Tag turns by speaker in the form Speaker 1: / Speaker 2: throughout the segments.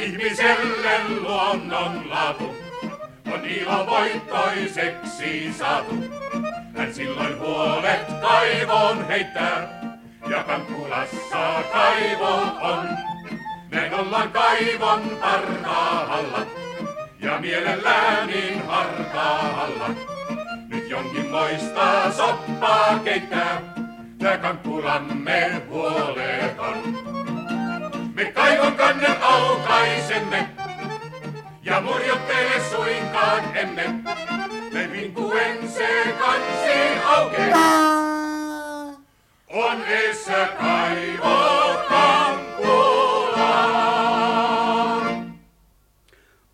Speaker 1: ihmiselle luonnon laatu on ilo voittoiseksi saatu. Hän silloin huolet kaivoon heittää ja Kankkulassa kaivo on. Näin ollaan kaivon parhaalla ja mielellään niin hartaalla. Nyt jonkin moista soppaa keittää, tää kankkulamme huoleton. Me kaivon kannen aukaisemme, ja murjottele suinkaan emme. Me vinkuen se kansi aukeaa. On edessä kaivo Kankkulaan.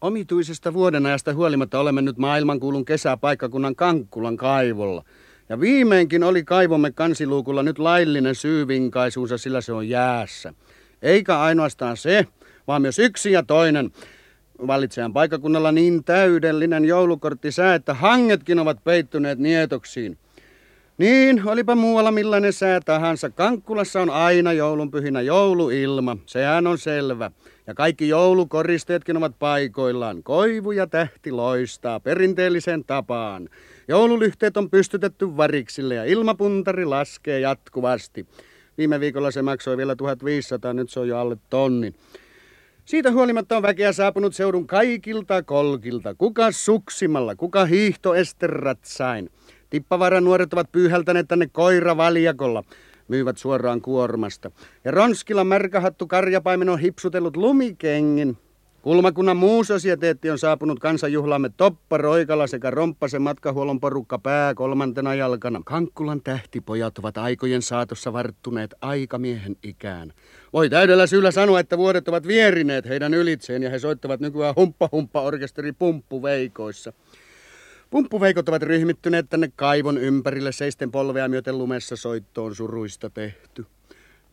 Speaker 2: Omituisesta vuodenajasta huolimatta olemme nyt maailmankuulun kesäpaikkakunnan Kankkulan kaivolla. Ja viimeinkin oli kaivomme kansiluukulla nyt laillinen syyvinkaisuunsa, sillä se on jäässä. Eikä ainoastaan se, vaan myös yksi ja toinen valitsejan paikakunnalla niin täydellinen joulukortti sää, että hangetkin ovat peittyneet nietoksiin. Niin, olipa muualla millainen sää tahansa. Kankkulassa on aina joulunpyhinä jouluilma. Sehän on selvä. Ja kaikki joulukoristeetkin ovat paikoillaan. Koivu ja tähti loistaa perinteelliseen tapaan. Joululyhteet on pystytetty variksille ja ilmapuntari laskee jatkuvasti. Viime viikolla se maksoi vielä 1500, nyt se on jo alle tonnin. Siitä huolimatta on väkeä saapunut seudun kaikilta kolkilta. Kuka suksimalla, kuka hiihtoesteratsain. Tippavaran nuoret ovat pyyhältäneet tänne koiravaljakolla. Myyvät suoraan kuormasta. Ja Ronskilla märkähattu karjapaimen on hipsutellut lumikengin. Kulmakunnan muu sosiateetti on saapunut kansanjuhlaamme Toppa Roikala sekä Romppasen matkahuollon porukka pää kolmantena jalkana. Kankkulan tähtipojat ovat aikojen saatossa varttuneet aikamiehen ikään. Voi täydellä syyllä sanoa, että vuodet ovat vierineet heidän ylitseen ja he soittavat nykyään humppa-humppa-orkesteri pumppuveikoissa. Pumppuveikot ovat ryhmittyneet tänne kaivon ympärille seisten polvea myöten lumessa soittoon suruista tehty.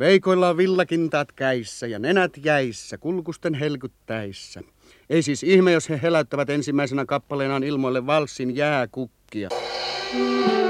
Speaker 2: Veikoilla villakintaat käissä ja nenät jäissä, kulkusten helkyttäissä. Ei siis ihme, jos he heläyttävät ensimmäisenä kappaleenaan ilmoille valssin jääkukkia.
Speaker 3: kauneimmassa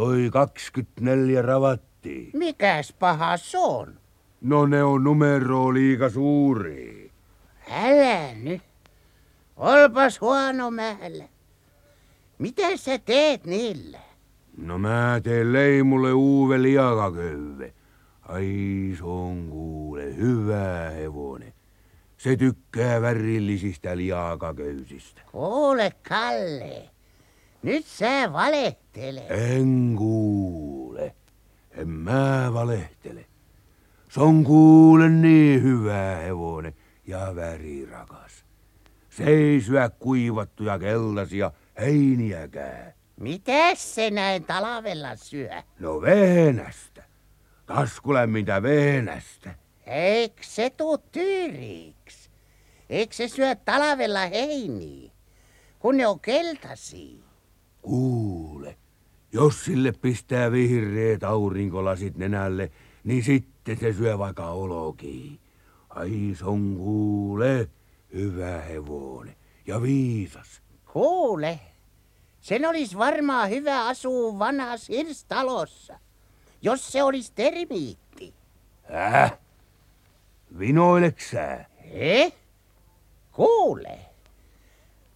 Speaker 4: Toi 24 ravattiin.
Speaker 5: Mikäs paha se on?
Speaker 4: No ne on numero liika suuri.
Speaker 5: Älä nyt. Olpas huono mähälä. Mitä sä teet niillä?
Speaker 4: No mä teen leimulle uuve liakaköyve. Ai se on kuule hyvä hevonen. Se tykkää värillisistä liakaköysistä.
Speaker 5: Kuule, Kalle. Nyt sä valehtele.
Speaker 4: En kuule. En mä valehtele. Se on kuule niin hyvä hevonen ja värirakas. Se ei syö kuivattuja keltaisia heiniäkään.
Speaker 5: Mitäs se näin talavella syö?
Speaker 4: No vehnästä. Taskulämmintä vehnästä.
Speaker 5: Eikö se tuu tyyriiksi? Eikö se syö talavella heiniä, kun ne on keltaisia?
Speaker 4: Kuule, jos sille pistää vihreät aurinkolasit nenälle, niin sitten se syö vaikka olokiin. Ai se on kuule, hyvä hevonen ja viisas.
Speaker 5: Kuule, sen olisi varmaan hyvä asua vanhassa hirstalossa, jos se olisi termiitti.
Speaker 4: Äh? Vinoileksää?
Speaker 5: Eh? Kuule,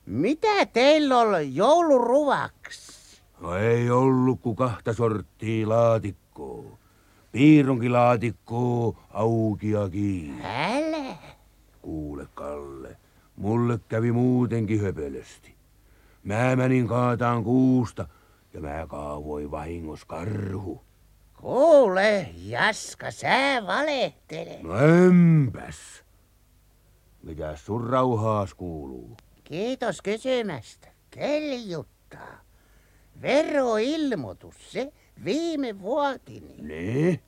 Speaker 5: mitä teillä on jouluruvaks?
Speaker 4: No ei ollut kuin kahta sorttia laatikkoa. Piironkilaatikkoa auki ja kiinni.
Speaker 5: Älä.
Speaker 4: Kuule, Kalle, mulle kävi muutenkin höpölösti. Mä menin kaataan kuusta ja mä kaavoin vahingos karhu.
Speaker 5: Kuule, Jaska, sä valehtele.
Speaker 4: No enpäs. Mitäs sun rauhaas kuuluu?
Speaker 5: Kiitos kysymästä. Keljuttaa. Veroilmoitus, se viime vuotini.
Speaker 4: Ne?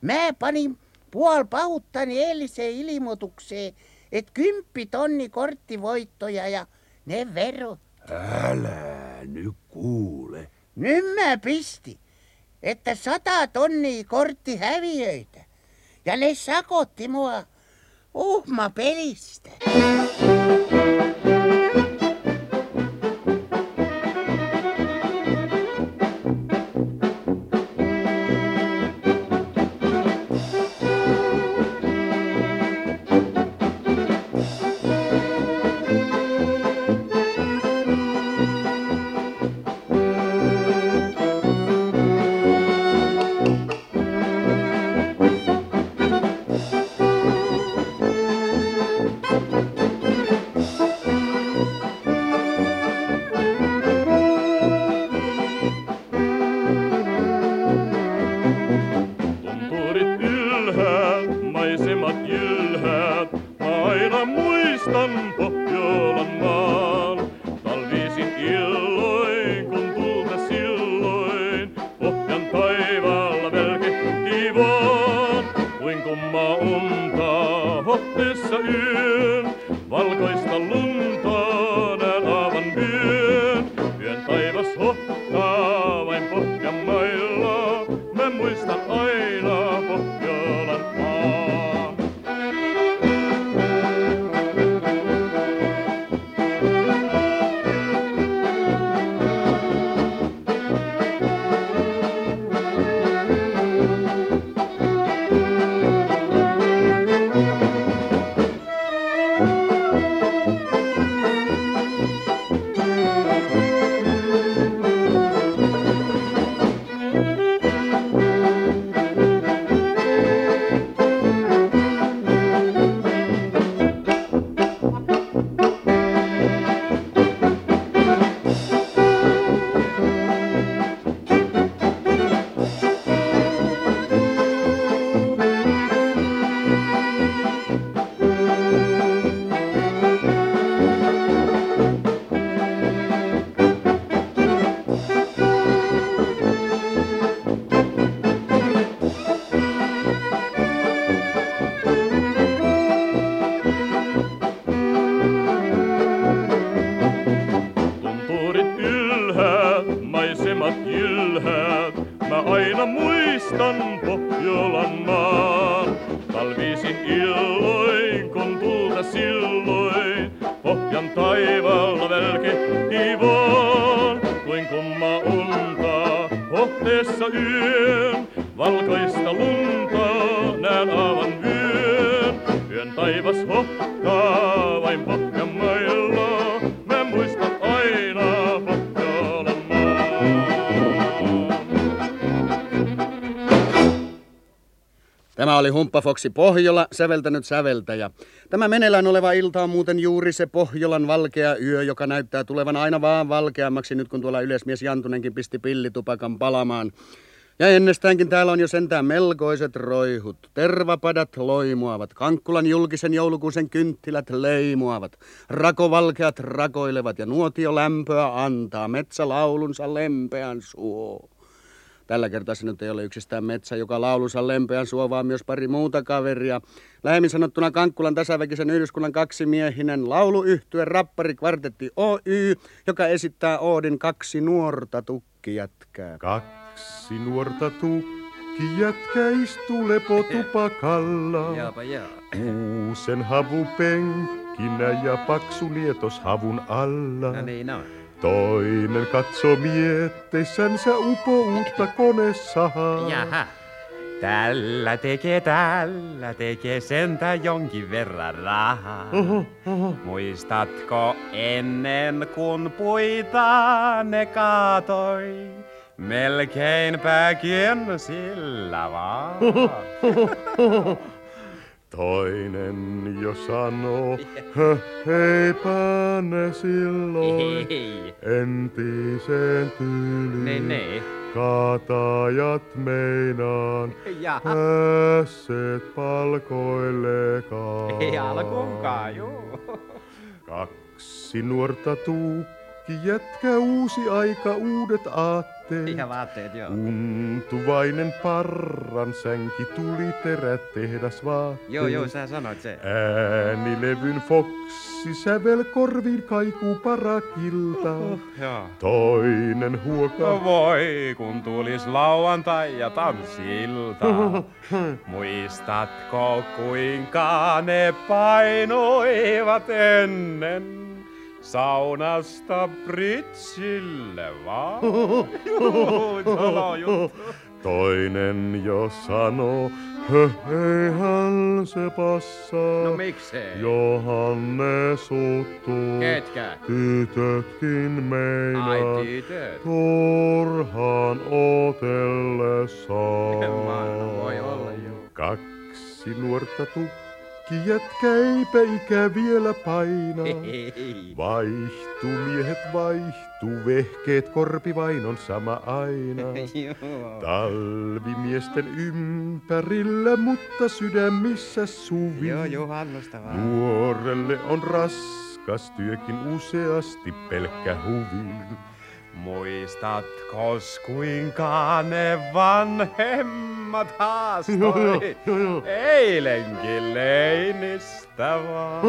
Speaker 5: Mä panin puol pauttani eiliseen ilmoitukseen, että kymppi tonni korttivoittoja ja ne verot.
Speaker 4: Älä nyt kuule.
Speaker 5: Nyt mä pisti, että sata tonnia korttihäviöitä. Ja ne sakotti mua uhma pelistä.
Speaker 2: Humppafoksi Pohjola, säveltänyt säveltäjä. Tämä meneillään oleva ilta on muuten juuri se Pohjolan valkea yö, joka näyttää tulevan aina vaan valkeammaksi nyt kun tuolla yleismies Jantunenkin pisti pillitupakan palamaan. Ja ennestäänkin täällä on jo sentään melkoiset roihut. Tervapadat loimuavat, Kankkulan julkisen joulukuusen kynttilät leimuavat. Rakovalkeat rakoilevat ja nuotio lämpöä antaa, metsä laulunsa lempeän suo. Tällä kertaa se nyt ei ole yksistään metsä, joka laulunsa lempeän suo, vaan myös pari muuta kaveria. Lähemmin sanottuna Kankkulan tasaväkisen yhdyskunnan kaksimiehinen lauluyhtye rappari kvartetti Oy, joka esittää Oodin kaksi nuorta tukkijätkää.
Speaker 6: Kaksi nuorta tukkijätkä istuu lepotupakalla.
Speaker 7: Jaapa jaa.
Speaker 6: Kuusen havupenkkinä ja paksu lietos havun alla.
Speaker 7: No niin on.
Speaker 6: Toinen katsoo mietteissänsä upouutta konesahaa.
Speaker 7: Jaha. Tällä tekee, tällä tekee sentä jonkin verran rahaa. Muistatko ennen kun puita ne kaatoi? Melkeinpä sillä vaan.
Speaker 6: Toinen jo sanoo, "Hö, heipä ne silloin entiseen tyyliin.
Speaker 7: Ne ne.
Speaker 6: Kaatajat meinaan,
Speaker 7: Jaha.
Speaker 6: päässeet palkoillekaan.
Speaker 7: Ei alkuunkaan, juu.
Speaker 6: Kaksi nuorta tuukki, jätkä uusi aika, uudet aatteet.
Speaker 7: Ihan vaatteet, joo.
Speaker 6: Untuvainen parran sänki tuli terät tehdas vaatteet.
Speaker 7: Joo, joo, sä sanoit se.
Speaker 6: Äänilevyn foksi sävel korviin kaikuu parakilta.
Speaker 7: Joo.
Speaker 6: Toinen huoka
Speaker 7: No voi, kun tulis lauantai ja tanssilta. Muistatko, kuinka ne painoivat ennen? Saunasta Britsille vaan. Juu, sano juttu.
Speaker 6: Toinen jo sanoo, "Hö, eihän se passaa.
Speaker 7: No miksei?
Speaker 6: Johan ne suuttuu.
Speaker 7: Ketkä?
Speaker 6: Tytötkin meinaa.
Speaker 7: Ai tytöt.
Speaker 6: Turhaan otellessaan.
Speaker 7: No voi olla joo.
Speaker 6: Kaksi nuorta tukki, jätkä eipä ikä vielä paina. Vaihtu miehet vaihtu, vehkeet korpi vain on sama aina.
Speaker 7: Joo.
Speaker 6: Talvimiesten ympärillä, mutta sydämissä suvi.
Speaker 7: Joo, juhannusta vaan.
Speaker 6: Nuorelle on raskas työkin useasti pelkkä huvi.
Speaker 7: Muistatko kuinka ne vanhemmat
Speaker 6: joo, joo.
Speaker 7: Eilenkin leinistä vaan.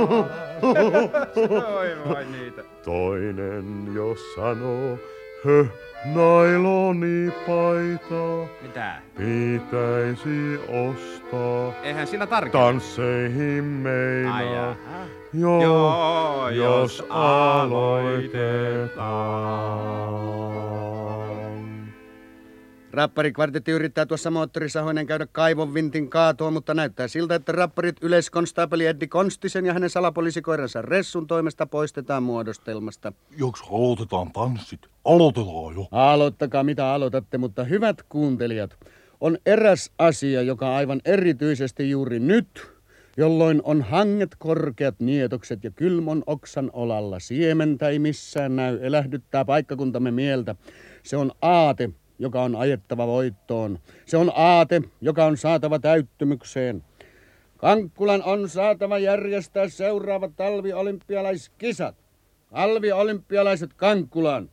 Speaker 7: Oi niitä.
Speaker 6: Toinen jo sanoo, hö, nailonipaita
Speaker 7: Mitä?
Speaker 6: pitäisi ostaa.
Speaker 7: Eihän sillä tarkemmin.
Speaker 6: Tansseihin meinaa, joo,
Speaker 7: Joo,
Speaker 6: jos
Speaker 7: jos
Speaker 6: aloitetaan.
Speaker 2: Rappari kvartetti yrittää tuossa moottorisahoinen käydä kaivon vintin kaatoon, mutta näyttää siltä, että rapparit yleiskonstaapeli Eddi Konstisen ja hänen salapoliisikoiransa Ressun toimesta poistetaan muodostelmasta.
Speaker 8: Joks aloitetaan tanssit? Aloitetaan jo.
Speaker 2: Aloittakaa mitä aloitatte, mutta hyvät kuuntelijat, on eräs asia, joka aivan erityisesti juuri nyt, jolloin on hanget korkeat nietokset ja kylmon oksan olalla siementä ei missään näy, elähdyttää paikkakuntamme mieltä. Se on aate, joka on ajettava voittoon. Se on aate, joka on saatava täyttymykseen. Kankkulan on saatava järjestää seuraavat talviolympialaiskisat. Talviolympialaiset Kankkulaan.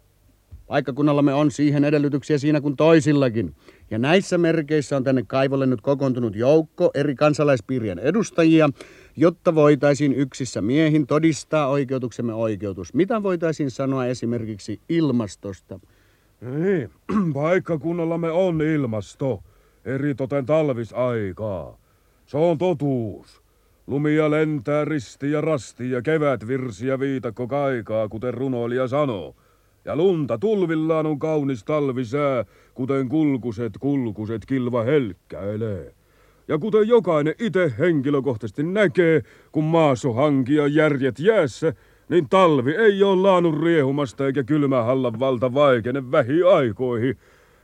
Speaker 2: Paikkakunnallamme on siihen edellytyksiä siinä kuin toisillakin. Ja näissä merkeissä on tänne kaivolle nyt kokoontunut joukko eri kansalaispiirien edustajia, jotta voitaisiin yksissä miehin todistaa oikeutuksemme oikeutus. Mitä voitaisiin sanoa esimerkiksi ilmastosta?
Speaker 9: Niin, paikkakunnallamme on ilmasto, eritoten talvisaikaa. Se on totuus. Lumia lentää risti ja rasti ja kevät virsi ja viitakko kaikaa, kuten runoilija sanoo. Ja lunta tulvillaan on kaunis talvisää, kuten kulkuset kulkuset kilva helkkäilee. Ja kuten jokainen itse henkilökohtaisesti näkee, kun maassa hankia järjet jäässä, niin talvi ei ole laanut riehumasta eikä kylmä hallan valta vaikene vähi aikoihin.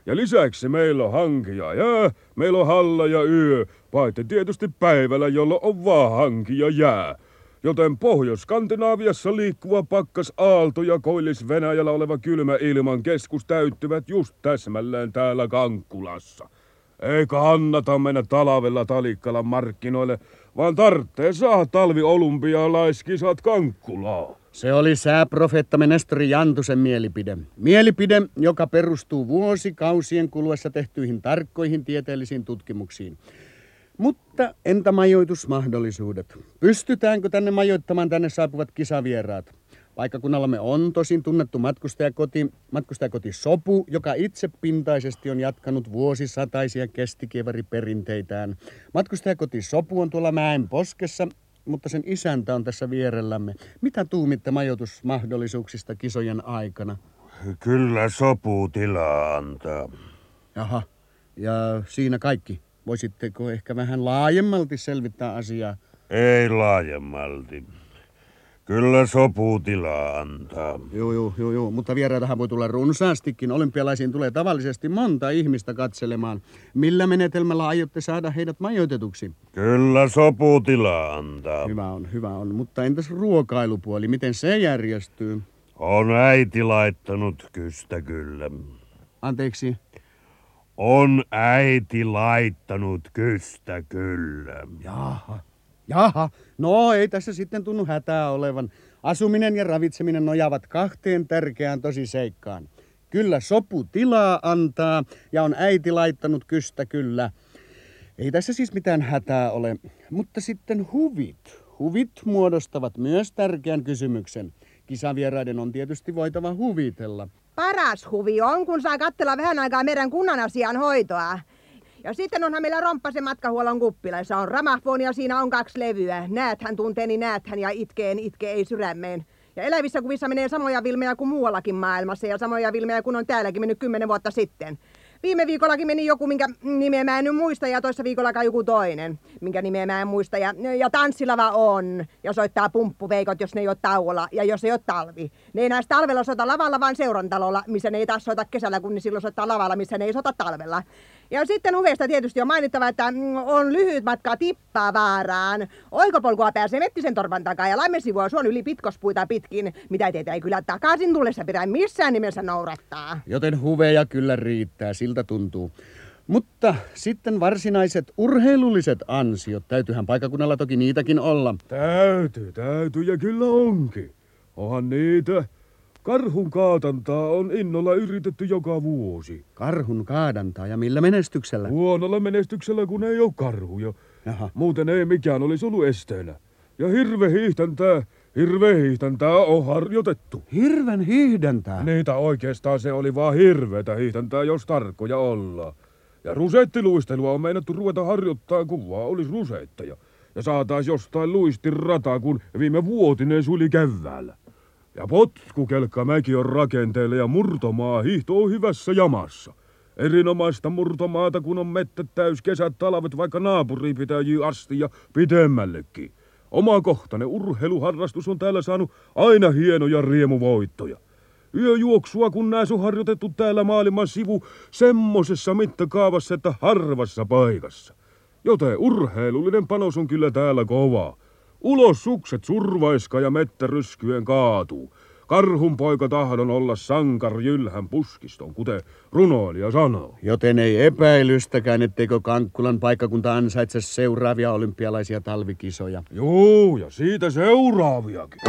Speaker 9: Ja lisäksi meillä on hankia jää, meillä on halla ja yö, paitsi tietysti päivällä, jolloin on vaan hanki ja jää. Joten Pohjois-Skandinaaviassa liikkuva pakkas aalto ja koillis Venäjällä oleva kylmä ilman keskus täyttyvät just täsmälleen täällä Kankkulassa. Ei kannata mennä talavella Talikkalan markkinoille, vaan tarvitsee saa talvi olympialaiskisat Kankkulaa.
Speaker 2: Se oli sääprofeettamme Nestori Jantusen mielipide. Mielipide, joka perustuu vuosikausien kuluessa tehtyihin tarkkoihin tieteellisiin tutkimuksiin. Mutta entä majoitusmahdollisuudet? Pystytäänkö tänne majoittamaan tänne saapuvat kisavieraat? Paikkakunnallamme on tosin tunnettu matkustajakoti, matkustajakoti Sopu, joka itse pintaisesti on jatkanut vuosisataisia perinteitään. Matkustajakoti Sopu on tuolla mäen poskessa, mutta sen isäntä on tässä vierellämme. Mitä tuumitte majoitusmahdollisuuksista kisojen aikana?
Speaker 4: Kyllä Sopu tilaa antaa.
Speaker 2: Jaha, ja siinä kaikki. Voisitteko ehkä vähän laajemmalti selvittää asiaa?
Speaker 4: Ei laajemmalti. Kyllä soputilaa antaa.
Speaker 2: Joo, joo, joo, joo. mutta vieraitahan voi tulla runsaastikin. Olympialaisiin tulee tavallisesti monta ihmistä katselemaan. Millä menetelmällä aiotte saada heidät majoitetuksi?
Speaker 4: Kyllä soputilaa antaa.
Speaker 2: Hyvä on, hyvä on. Mutta entäs ruokailupuoli, miten se järjestyy?
Speaker 4: On äiti laittanut kystä kyllä.
Speaker 2: Anteeksi?
Speaker 4: On äiti laittanut kystä kyllä.
Speaker 2: Jaha. Jaha, no ei tässä sitten tunnu hätää olevan. Asuminen ja ravitseminen nojaavat kahteen tärkeään tosiseikkaan. Kyllä sopu tilaa antaa ja on äiti laittanut kystä kyllä. Ei tässä siis mitään hätää ole. Mutta sitten huvit. Huvit muodostavat myös tärkeän kysymyksen. Kisavieraiden on tietysti voitava huvitella.
Speaker 10: Paras huvi on, kun saa katsella vähän aikaa meidän kunnan asian hoitoa. Ja sitten onhan meillä romppasen matkahuollon kuppilassa on ramafoni ja siinä on kaksi levyä. Nääthän tunteeni nääthän ja itkeen itke ei sydämeen. Ja elävissä kuvissa menee samoja vilmejä kuin muuallakin maailmassa ja samoja vilmejä kuin on täälläkin mennyt kymmenen vuotta sitten. Viime viikollakin meni joku, minkä nimeä mä en nyt muista, ja toissa viikollakaan joku toinen, minkä nimeä mä en muista. Ja, ja tanssilava on, ja soittaa pumppuveikot, jos ne ei ole tauolla, ja jos ei ole talvi. Ne ei näistä talvella soita lavalla, vaan seurantalolla, missä ne ei taas soita kesällä, kun ne silloin soittaa lavalla, missä ne ei soita talvella. Ja sitten uveesta tietysti on mainittava, että mm, on lyhyt matka tippaa vaaraan. Oikopolkua pääsee Mettisen torpan takaa ja laimesivua suon yli pitkospuita pitkin, mitä teitä ei kyllä takaisin tullessa pidä missään nimessä noudattaa.
Speaker 2: Joten huveja kyllä riittää, siltä tuntuu. Mutta sitten varsinaiset urheilulliset ansiot. Täytyyhän paikakunnalla toki niitäkin olla.
Speaker 9: Täytyy, täytyy ja kyllä onkin. Onhan niitä. Karhun kaatantaa on innolla yritetty joka vuosi.
Speaker 2: Karhun kaadantaa ja millä menestyksellä?
Speaker 9: Huonolla menestyksellä, kun ei ole karhuja. Jaha. Muuten ei mikään olisi ollut esteenä. Ja hirve hiihtentää, hirve hiihtentää on harjoitettu.
Speaker 2: Hirven hiihdentää?
Speaker 9: Niitä oikeastaan se oli vaan hirvetä hiihtentää, jos tarkkoja ollaan. Ja rusettiluistelua on meinattu ruveta harjoittaa, kun vaan olisi rusetteja. Ja saatais jostain luistin rataa, kun viime vuotinen suli keväällä. Ja potkukelkkamäki on rakenteelle ja murtomaa hiihto on hyvässä jamassa. Erinomaista murtomaata, kun on mettä täys kesät, talvet, vaikka naapuri pitäjiä asti ja pidemmällekin. Omakohtainen urheiluharrastus on täällä saanut aina hienoja riemuvoittoja. Yöjuoksua kun nääs on harjoitettu täällä maailman sivu semmosessa mittakaavassa, että harvassa paikassa. Joten urheilullinen panos on kyllä täällä kovaa. Ulos sukset survaiska ja mettä ryskyen kaatuu. Karhun poika tahdon olla sankar jylhän puskiston, kuten runoilija sanoo.
Speaker 2: Joten ei epäilystäkään, etteikö Kankkulan paikkakunta ansaitse seuraavia olympialaisia talvikisoja.
Speaker 9: Joo, ja siitä seuraaviakin.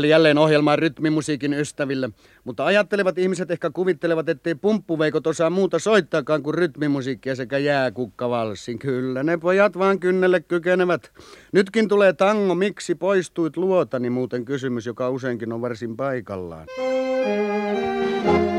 Speaker 2: Oli jälleen ohjelma rytmimusiikin ystäville, mutta ajattelevat ihmiset ehkä kuvittelevat, ettei pumppuveikot osaa muuta soittaakaan kuin rytmimusiikkia sekä jääkukkavalssin. Kyllä ne pojat vaan kynnelle kykenevät. Nytkin tulee tango, miksi poistuit luotani, muuten kysymys, joka useinkin on varsin paikallaan.
Speaker 3: Mä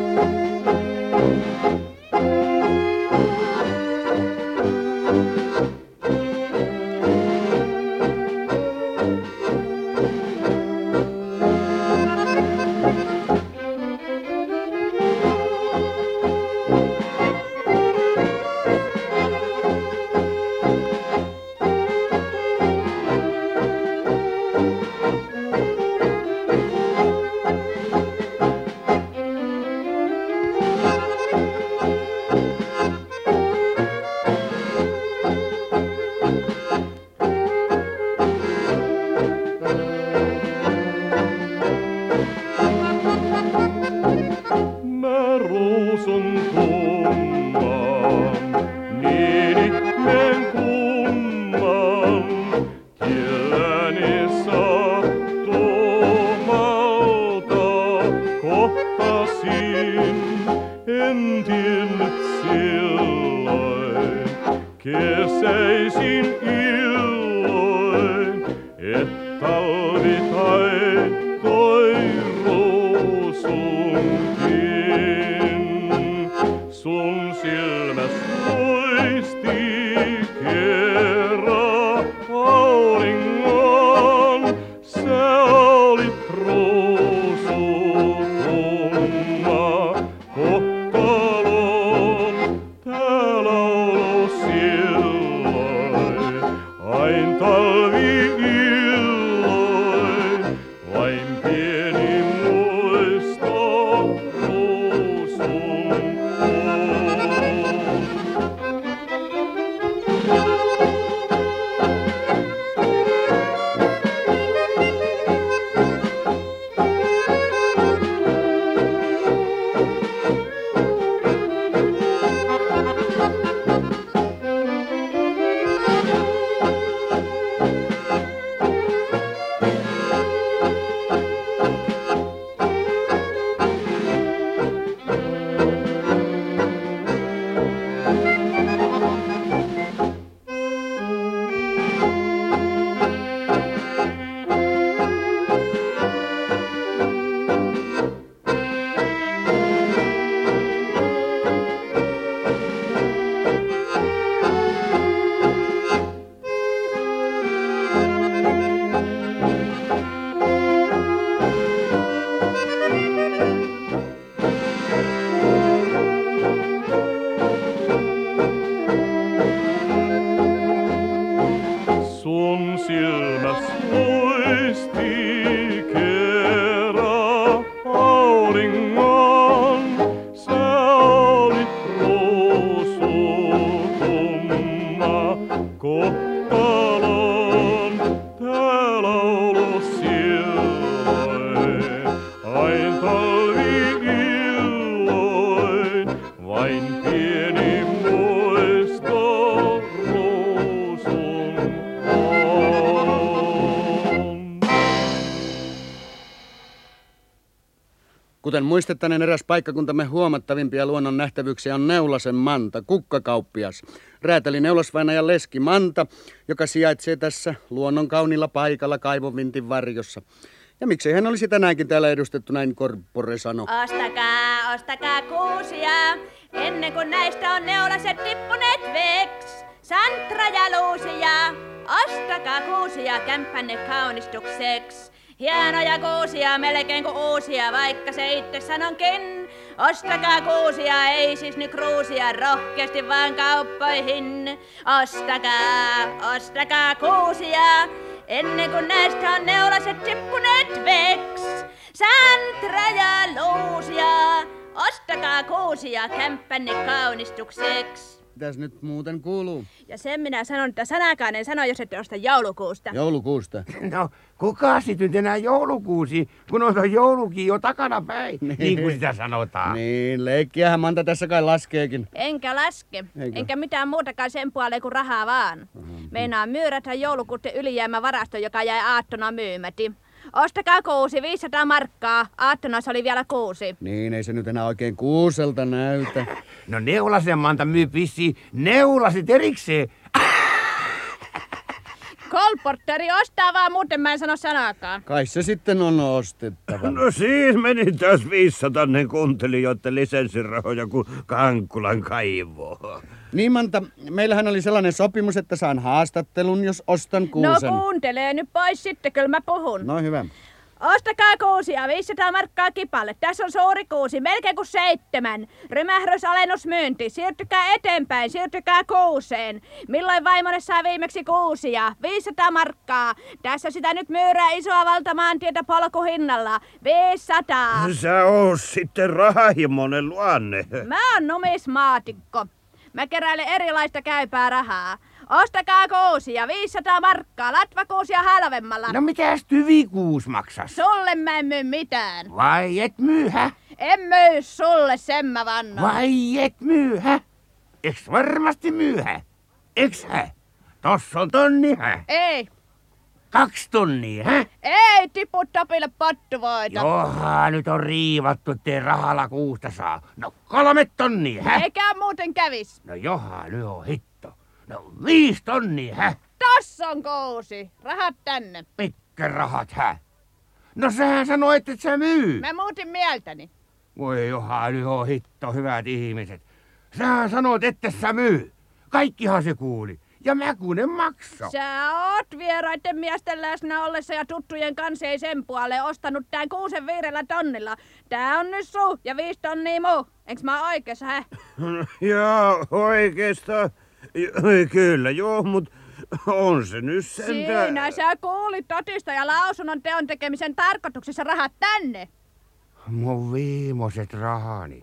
Speaker 2: Kuten muistettanen eräs paikkakuntamme huomattavimpia luonnon nähtävyyksiä on Neulasen Manta, kukkakauppias. Räätäli Neulasvainajan leski Manta, joka sijaitsee tässä luonnon kaunilla paikalla kaivovintin varjossa. Ja miksei hän olisi tänäänkin täällä edustettu, näin Korpore sano.
Speaker 11: Ostakaa, ostakaa kuusia, ennen kuin näistä on neulaset tippuneet veks. Santra ja luusia, ostakaa kuusia kämppänne kaunistukseksi. Hienoja kuusia, melkein kuin uusia, vaikka se itse sanonkin. Ostakaa kuusia, ei siis nyt kruusia, rohkeasti vaan kauppoihin. Ostakaa, ostakaa kuusia, ennen kuin näistä on neulaset tippuneet veks. Santra ja luusia, ostakaa kuusia kämppänne kaunistukseksi.
Speaker 2: Mitäs nyt muuten kuuluu?
Speaker 11: Ja sen minä sanon, että sanakaan en sano, jos ette osta joulukuusta.
Speaker 2: Joulukuusta.
Speaker 5: No, kuka sitten nyt enää joulukuusi, kun on joulukin jo takana päin, niin kuin sitä sanotaan.
Speaker 2: Niin, leikkiähän Manta tässä kai laskeekin.
Speaker 11: Enkä laske,
Speaker 2: Eikö?
Speaker 11: enkä mitään muutakaan sen puoleen kuin rahaa vaan. Meinaa myyrätä joulukuutten ylijäämävarasto, joka jäi aattona myymäti. Ostakaa kuusi, 500 markkaa. Aattona se oli vielä kuusi.
Speaker 2: Niin, ei se nyt enää oikein kuuselta näytä.
Speaker 5: No Neulasen Manta myy pissi neulasit erikseen.
Speaker 11: Kolportteri ostaa vaan, muuten mä en sano sanaakaan.
Speaker 2: Kai se sitten on ostettava.
Speaker 4: No siis meni taas 500 kuuntelijoiden lisenssirahoja kuin Kankkulan kaivoon.
Speaker 2: Niin Manta, meillähän oli sellainen sopimus, että saan haastattelun, jos ostan
Speaker 11: No
Speaker 2: kuusen.
Speaker 11: kuuntelee nyt pois sitten, kyllä mä puhun.
Speaker 2: No hyvä.
Speaker 11: Ostakaa kuusia, 500 markkaa kipalle. Tässä on suuri kuusi, melkein kuin seitsemän. Rymähdys myynti. Siirtykää eteenpäin, siirtykää kuuseen. Milloin vaimone saa viimeksi kuusia? 500 markkaa. Tässä sitä nyt myyrää isoa valtamaantietä polkuhinnalla. 500.
Speaker 4: Sä oot sitten rahahimonen luonne.
Speaker 11: Mä oon numismaatikko. Mä keräilen erilaista käypää rahaa. Ostakaa kuusia, 500 markkaa, latvakuusia halvemmalla.
Speaker 5: No mitäs tyvikuus maksas?
Speaker 11: Sulle mä en myy mitään.
Speaker 5: Vai et myy, hä?
Speaker 11: En myy sulle, sen mä vannon.
Speaker 5: Vai et myy, hä? Eks varmasti myy, hä? Eks hä? Tossa on tonni, hä?
Speaker 11: Ei,
Speaker 5: Kaksi tonnia, hä?
Speaker 11: ei tipu topille pottuvoita.
Speaker 5: Joha, nyt on riivattu, ettei rahalla kuusta saa. No kolme tonnia, hä?
Speaker 11: Eikä muuten kävis.
Speaker 5: No joha, nyt on hitto. No viisi tonnia, hä?
Speaker 11: Tossa on kuusi. Rahat tänne.
Speaker 5: Mitkä rahat, hä? No sähän sanoit, että sä myy.
Speaker 11: Mä muutin mieltäni.
Speaker 5: Voi joha, nyt on hitto, hyvät ihmiset. Sähän sanoit, että sä myy. Kaikkihan se kuuli. Ja mä kun en maksa.
Speaker 11: Sä oot vieraiden miesten läsnä ollessa ja tuttujen kanssa ei sen puoleen ostanut tän kuusen viidellä tonnilla. Tää on nyt suu ja viisi tonnia muu. Eiks mä oikeassa, hä?
Speaker 4: Joo, oikeastaan. J- Kyllä, joo, mutta on se nyt sentään.
Speaker 11: Siinä sä kuulit totista ja lausunnon teon tekemisen tarkoituksessa rahat tänne.
Speaker 5: Mun viimeiset rahani.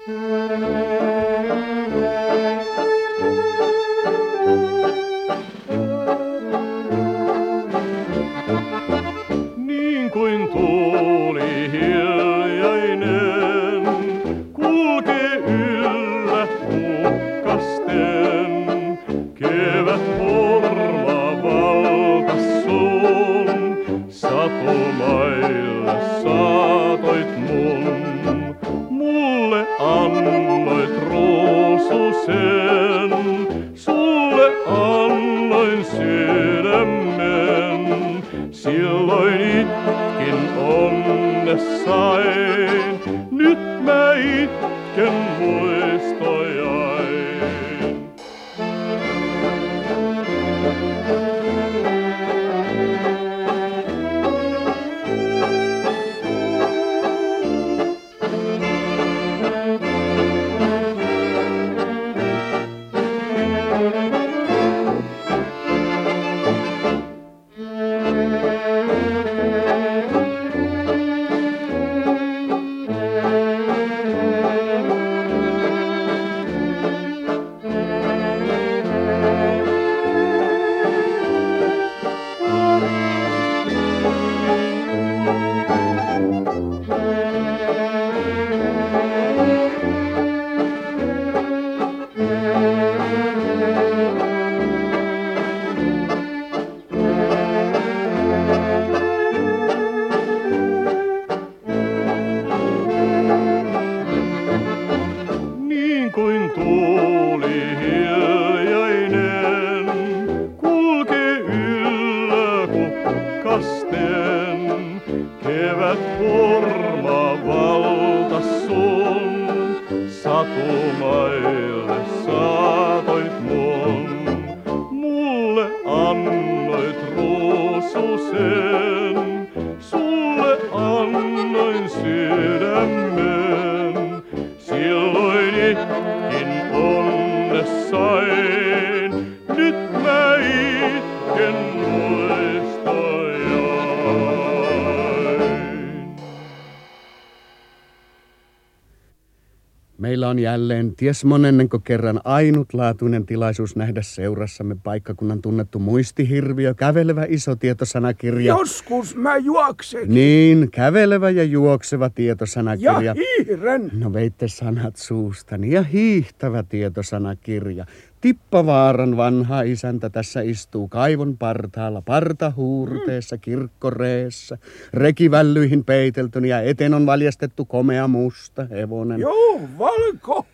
Speaker 2: Meillä jälleen ties monennenko kerran ainutlaatuinen tilaisuus nähdä seurassamme paikkakunnan tunnettu muistihirviö, kävelevä iso tietosanakirja.
Speaker 12: Joskus mä juoksen.
Speaker 2: Niin, kävelevä ja juokseva
Speaker 12: Ja
Speaker 2: tietosanakirja.
Speaker 12: hiiren.
Speaker 2: No veitte sanat suustani ja hiihtävä tietosanakirja. Tippavaaran vanha isäntä tässä istuu kaivon partaalla, partahuurteessa, kirkkoreessa, rekivällyihin peiteltynä ja eteen on valjastettu komea musta hevonen.
Speaker 12: Joo, valko.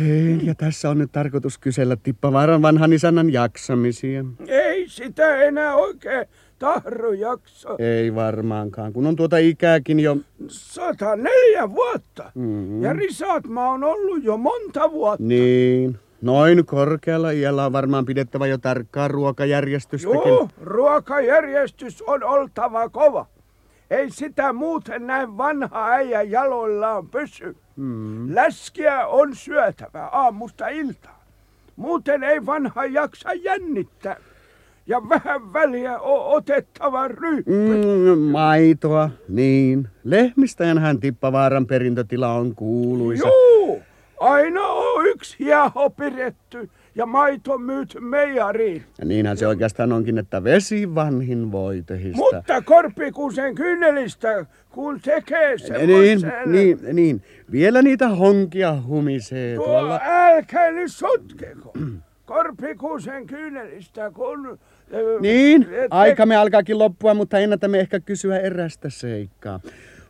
Speaker 2: Hei, ja tässä on nyt tarkoitus kysellä Tippavaaran vanhan isännän jaksamisia.
Speaker 12: Ei sitä enää oikein tahro jaksa.
Speaker 2: Ei varmaankaan, kun on tuota ikääkin jo...
Speaker 12: 104 vuotta.
Speaker 2: Mm,
Speaker 12: Ja risaat mä oon ollut jo monta vuotta.
Speaker 2: niin, noin korkealla iällä on varmaan pidettävä jo tarkkaa ruokajärjestystäkin.
Speaker 12: Joo, ruokajärjestys on oltava kova. Ei sitä muuten näin vanha äijä jaloillaan pysy.
Speaker 2: Mm.
Speaker 12: Läskiä on syötävä aamusta iltaan. Muuten ei vanha jaksa jännittää. Ja vähän väliä on otettava ryyppy.
Speaker 2: Mm, maitoa, niin. Lehmistäjänhän Tippavaaran perintötila on kuuluisa.
Speaker 12: Juu, aina on yksi hieho pidetty ja maito myyty meijariin.
Speaker 2: Ja niinhän se oikeastaan onkin, että vesi vanhin voitehistä.
Speaker 12: Mutta korpikuusen kynnelistä, kun tekee
Speaker 2: niin,
Speaker 12: semmoisen...
Speaker 2: niin, niin. Vielä niitä honkia humisee
Speaker 12: Tuo
Speaker 2: tuolla.
Speaker 12: älkää nyt sotkeko. Korpikuusen kyynelistä, kun...
Speaker 2: Niin,
Speaker 12: te-
Speaker 2: aikamme alkaakin loppua, mutta ennätämme ehkä kysyä erästä seikkaa.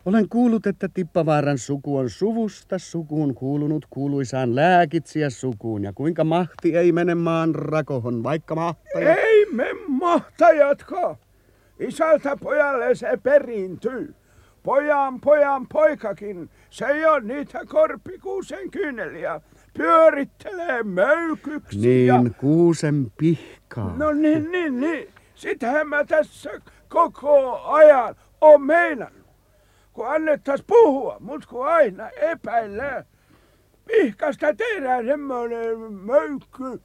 Speaker 2: Olen kuullut, että Tippavaaran suku on suvusta sukuun kuulunut kuuluisaan lääkitsijä sukuun. Ja kuinka mahti ei mene maan rakohon, vaikka mahtaja.
Speaker 12: Ei me mahtajatko. Isältä pojalle se perintyy. Pojan pojan poikakin, se ei ole niitä korpikuusen kyyneliä. Pyörittelee möykyksi ja...
Speaker 2: Niin, kuusen pihkaa.
Speaker 12: No niin, niin, niin. Sitähän mä tässä koko ajan on meinannut. Kun annettais puhua, mut kun aina epäilee. Pihkasta tehdään semmoinen möykky.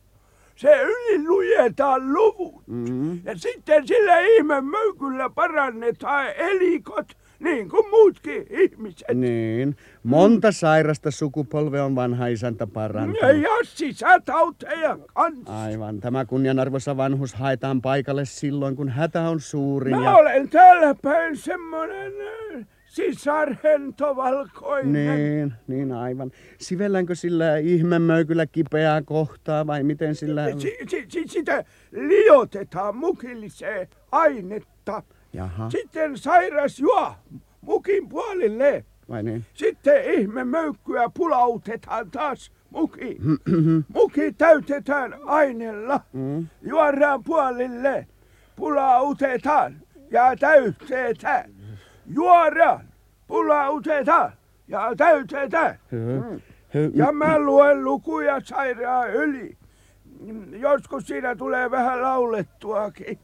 Speaker 12: Se yli lujetaan luvut.
Speaker 2: Mm.
Speaker 12: Ja sitten sillä ihme möykyllä parannetaan elikot, niin kuin muutkin ihmiset.
Speaker 2: Niin, monta sairasta sukupolvea on vanha isäntä parantanut.
Speaker 12: Ja, ja sisätauteja kanssa.
Speaker 2: Aivan, tämä kunnianarvoisa vanhus haetaan paikalle silloin, kun hätä on suurin.
Speaker 12: Mä
Speaker 2: ja...
Speaker 12: olen täällä päin semmonen äh, sisarhentovalkoinen.
Speaker 2: Niin, niin aivan. Sivelläänkö sillä ihmemöykyllä kipeää kohtaa vai miten sillä...
Speaker 12: Si, si, si, sitä liotetaan mukilliseen ainetta.
Speaker 2: Jaha,
Speaker 12: Sitten sairas juo mukin puolille.
Speaker 2: vai niin?
Speaker 12: Sitten ihme möykkyä pulautetaan taas muki. Muki täytetään aineella.
Speaker 2: Mm.
Speaker 12: Juodaan puolille. Pulautetaan ja täytetään. Juodaan. Pulautetaan ja täytetään.
Speaker 2: Hö,
Speaker 12: Ja mä luen lukuja sairaan yli. Joskus siinä tulee vähän laulettuakin.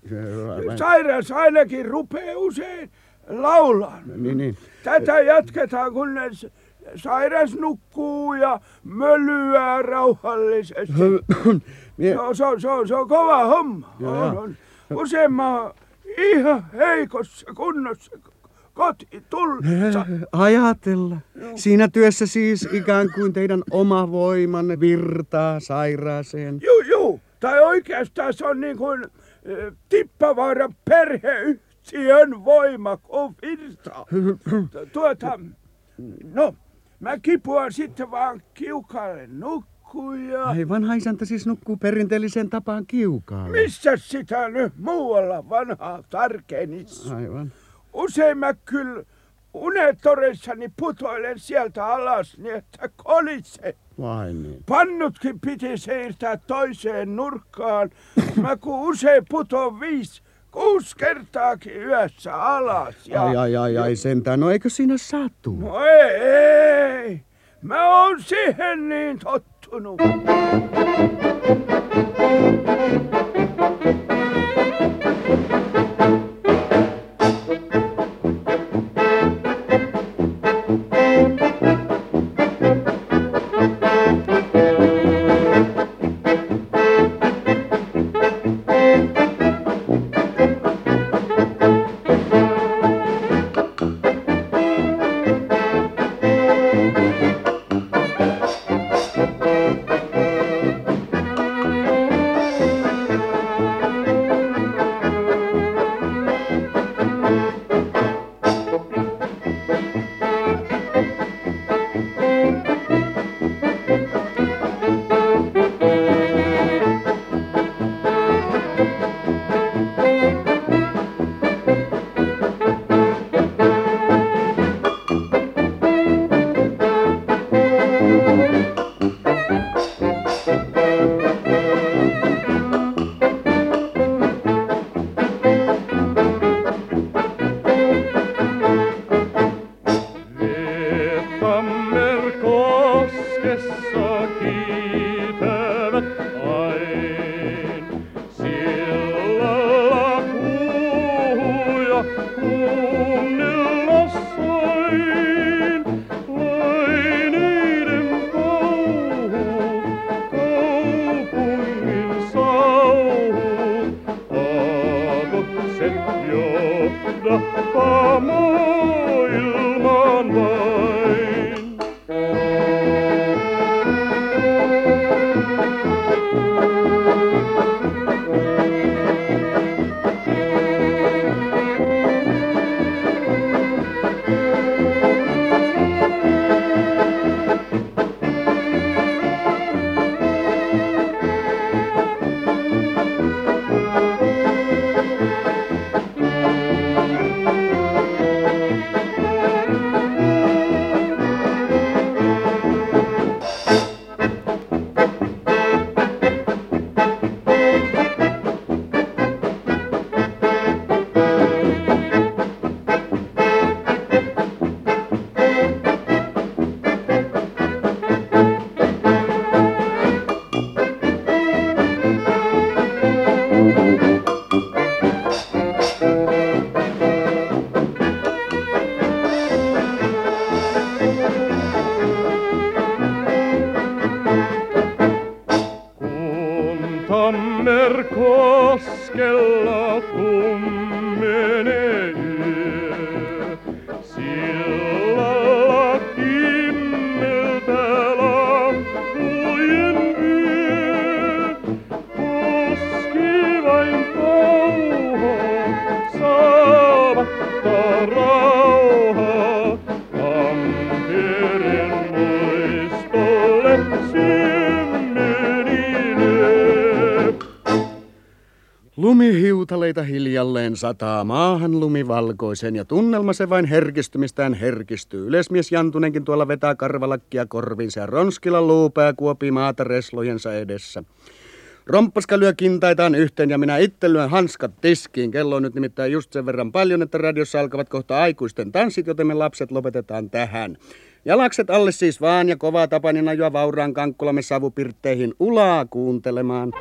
Speaker 12: Sairas ainakin rupee usein laulaa.
Speaker 2: Niin, niin.
Speaker 12: Tätä jatketaan, kunnes sairas nukkuu ja mölyää rauhallisesti.
Speaker 2: Mie-
Speaker 12: No, se, on, se, on, se on kova homma. On, on. Usein mä oon ihan heikossa kunnossa koti tullessa.
Speaker 2: Ajatella. Siinä työssä siis ikään kuin teidän oma voimanne virtaa sairaaseen.
Speaker 12: Juu, juu. Tai oikeastaan se on niin kuin Tippavaaran perheyhtiön voima, kun virtaa. Tu- Tuota, no, mä kipuan sitten vaan kiukalle nukkuja.
Speaker 2: Ai vanha isäntä siis nukkuu perinteelliseen tapaan kiukaalle.
Speaker 12: Missä sitä nyt muualla vanhaa tarkenissa?
Speaker 2: Aivan.
Speaker 12: Usein mä kyllä unetoreissani putoilen sieltä alas niin, että kolisee.
Speaker 2: Vai niin.
Speaker 12: Pannutkin piti siirtää toiseen nurkkaan. Mä kun usein putoon viisi, kuusi kertaakin yössä alas. Ja...
Speaker 2: Ai, ai, ai, ai, sentään. No eikö siinä satu?
Speaker 12: No ei, ei. Mä oon siihen niin tottunut.
Speaker 3: rakkaan
Speaker 2: Lumihiutaleita hiljalleen sataa maahan lumivalkoisen ja tunnelma se vain herkistymistään herkistyy. Yleismies Jantunenkin tuolla vetää karvalakkia korvinsa ja ronskilla luupää kuopi maata reslojensa edessä. Romppaska lyö kintaitaan yhteen ja minä itse lyön hanskat tiskiin. Kello on nyt nimittäin just sen verran paljon, että radiossa alkavat kohta aikuisten tanssit, joten me lapset lopetetaan tähän. Jalakset alle siis vaan ja kovaa tapanin ajoa vauraan kankkulamme savupirtteihin ulaa kuuntelemaan.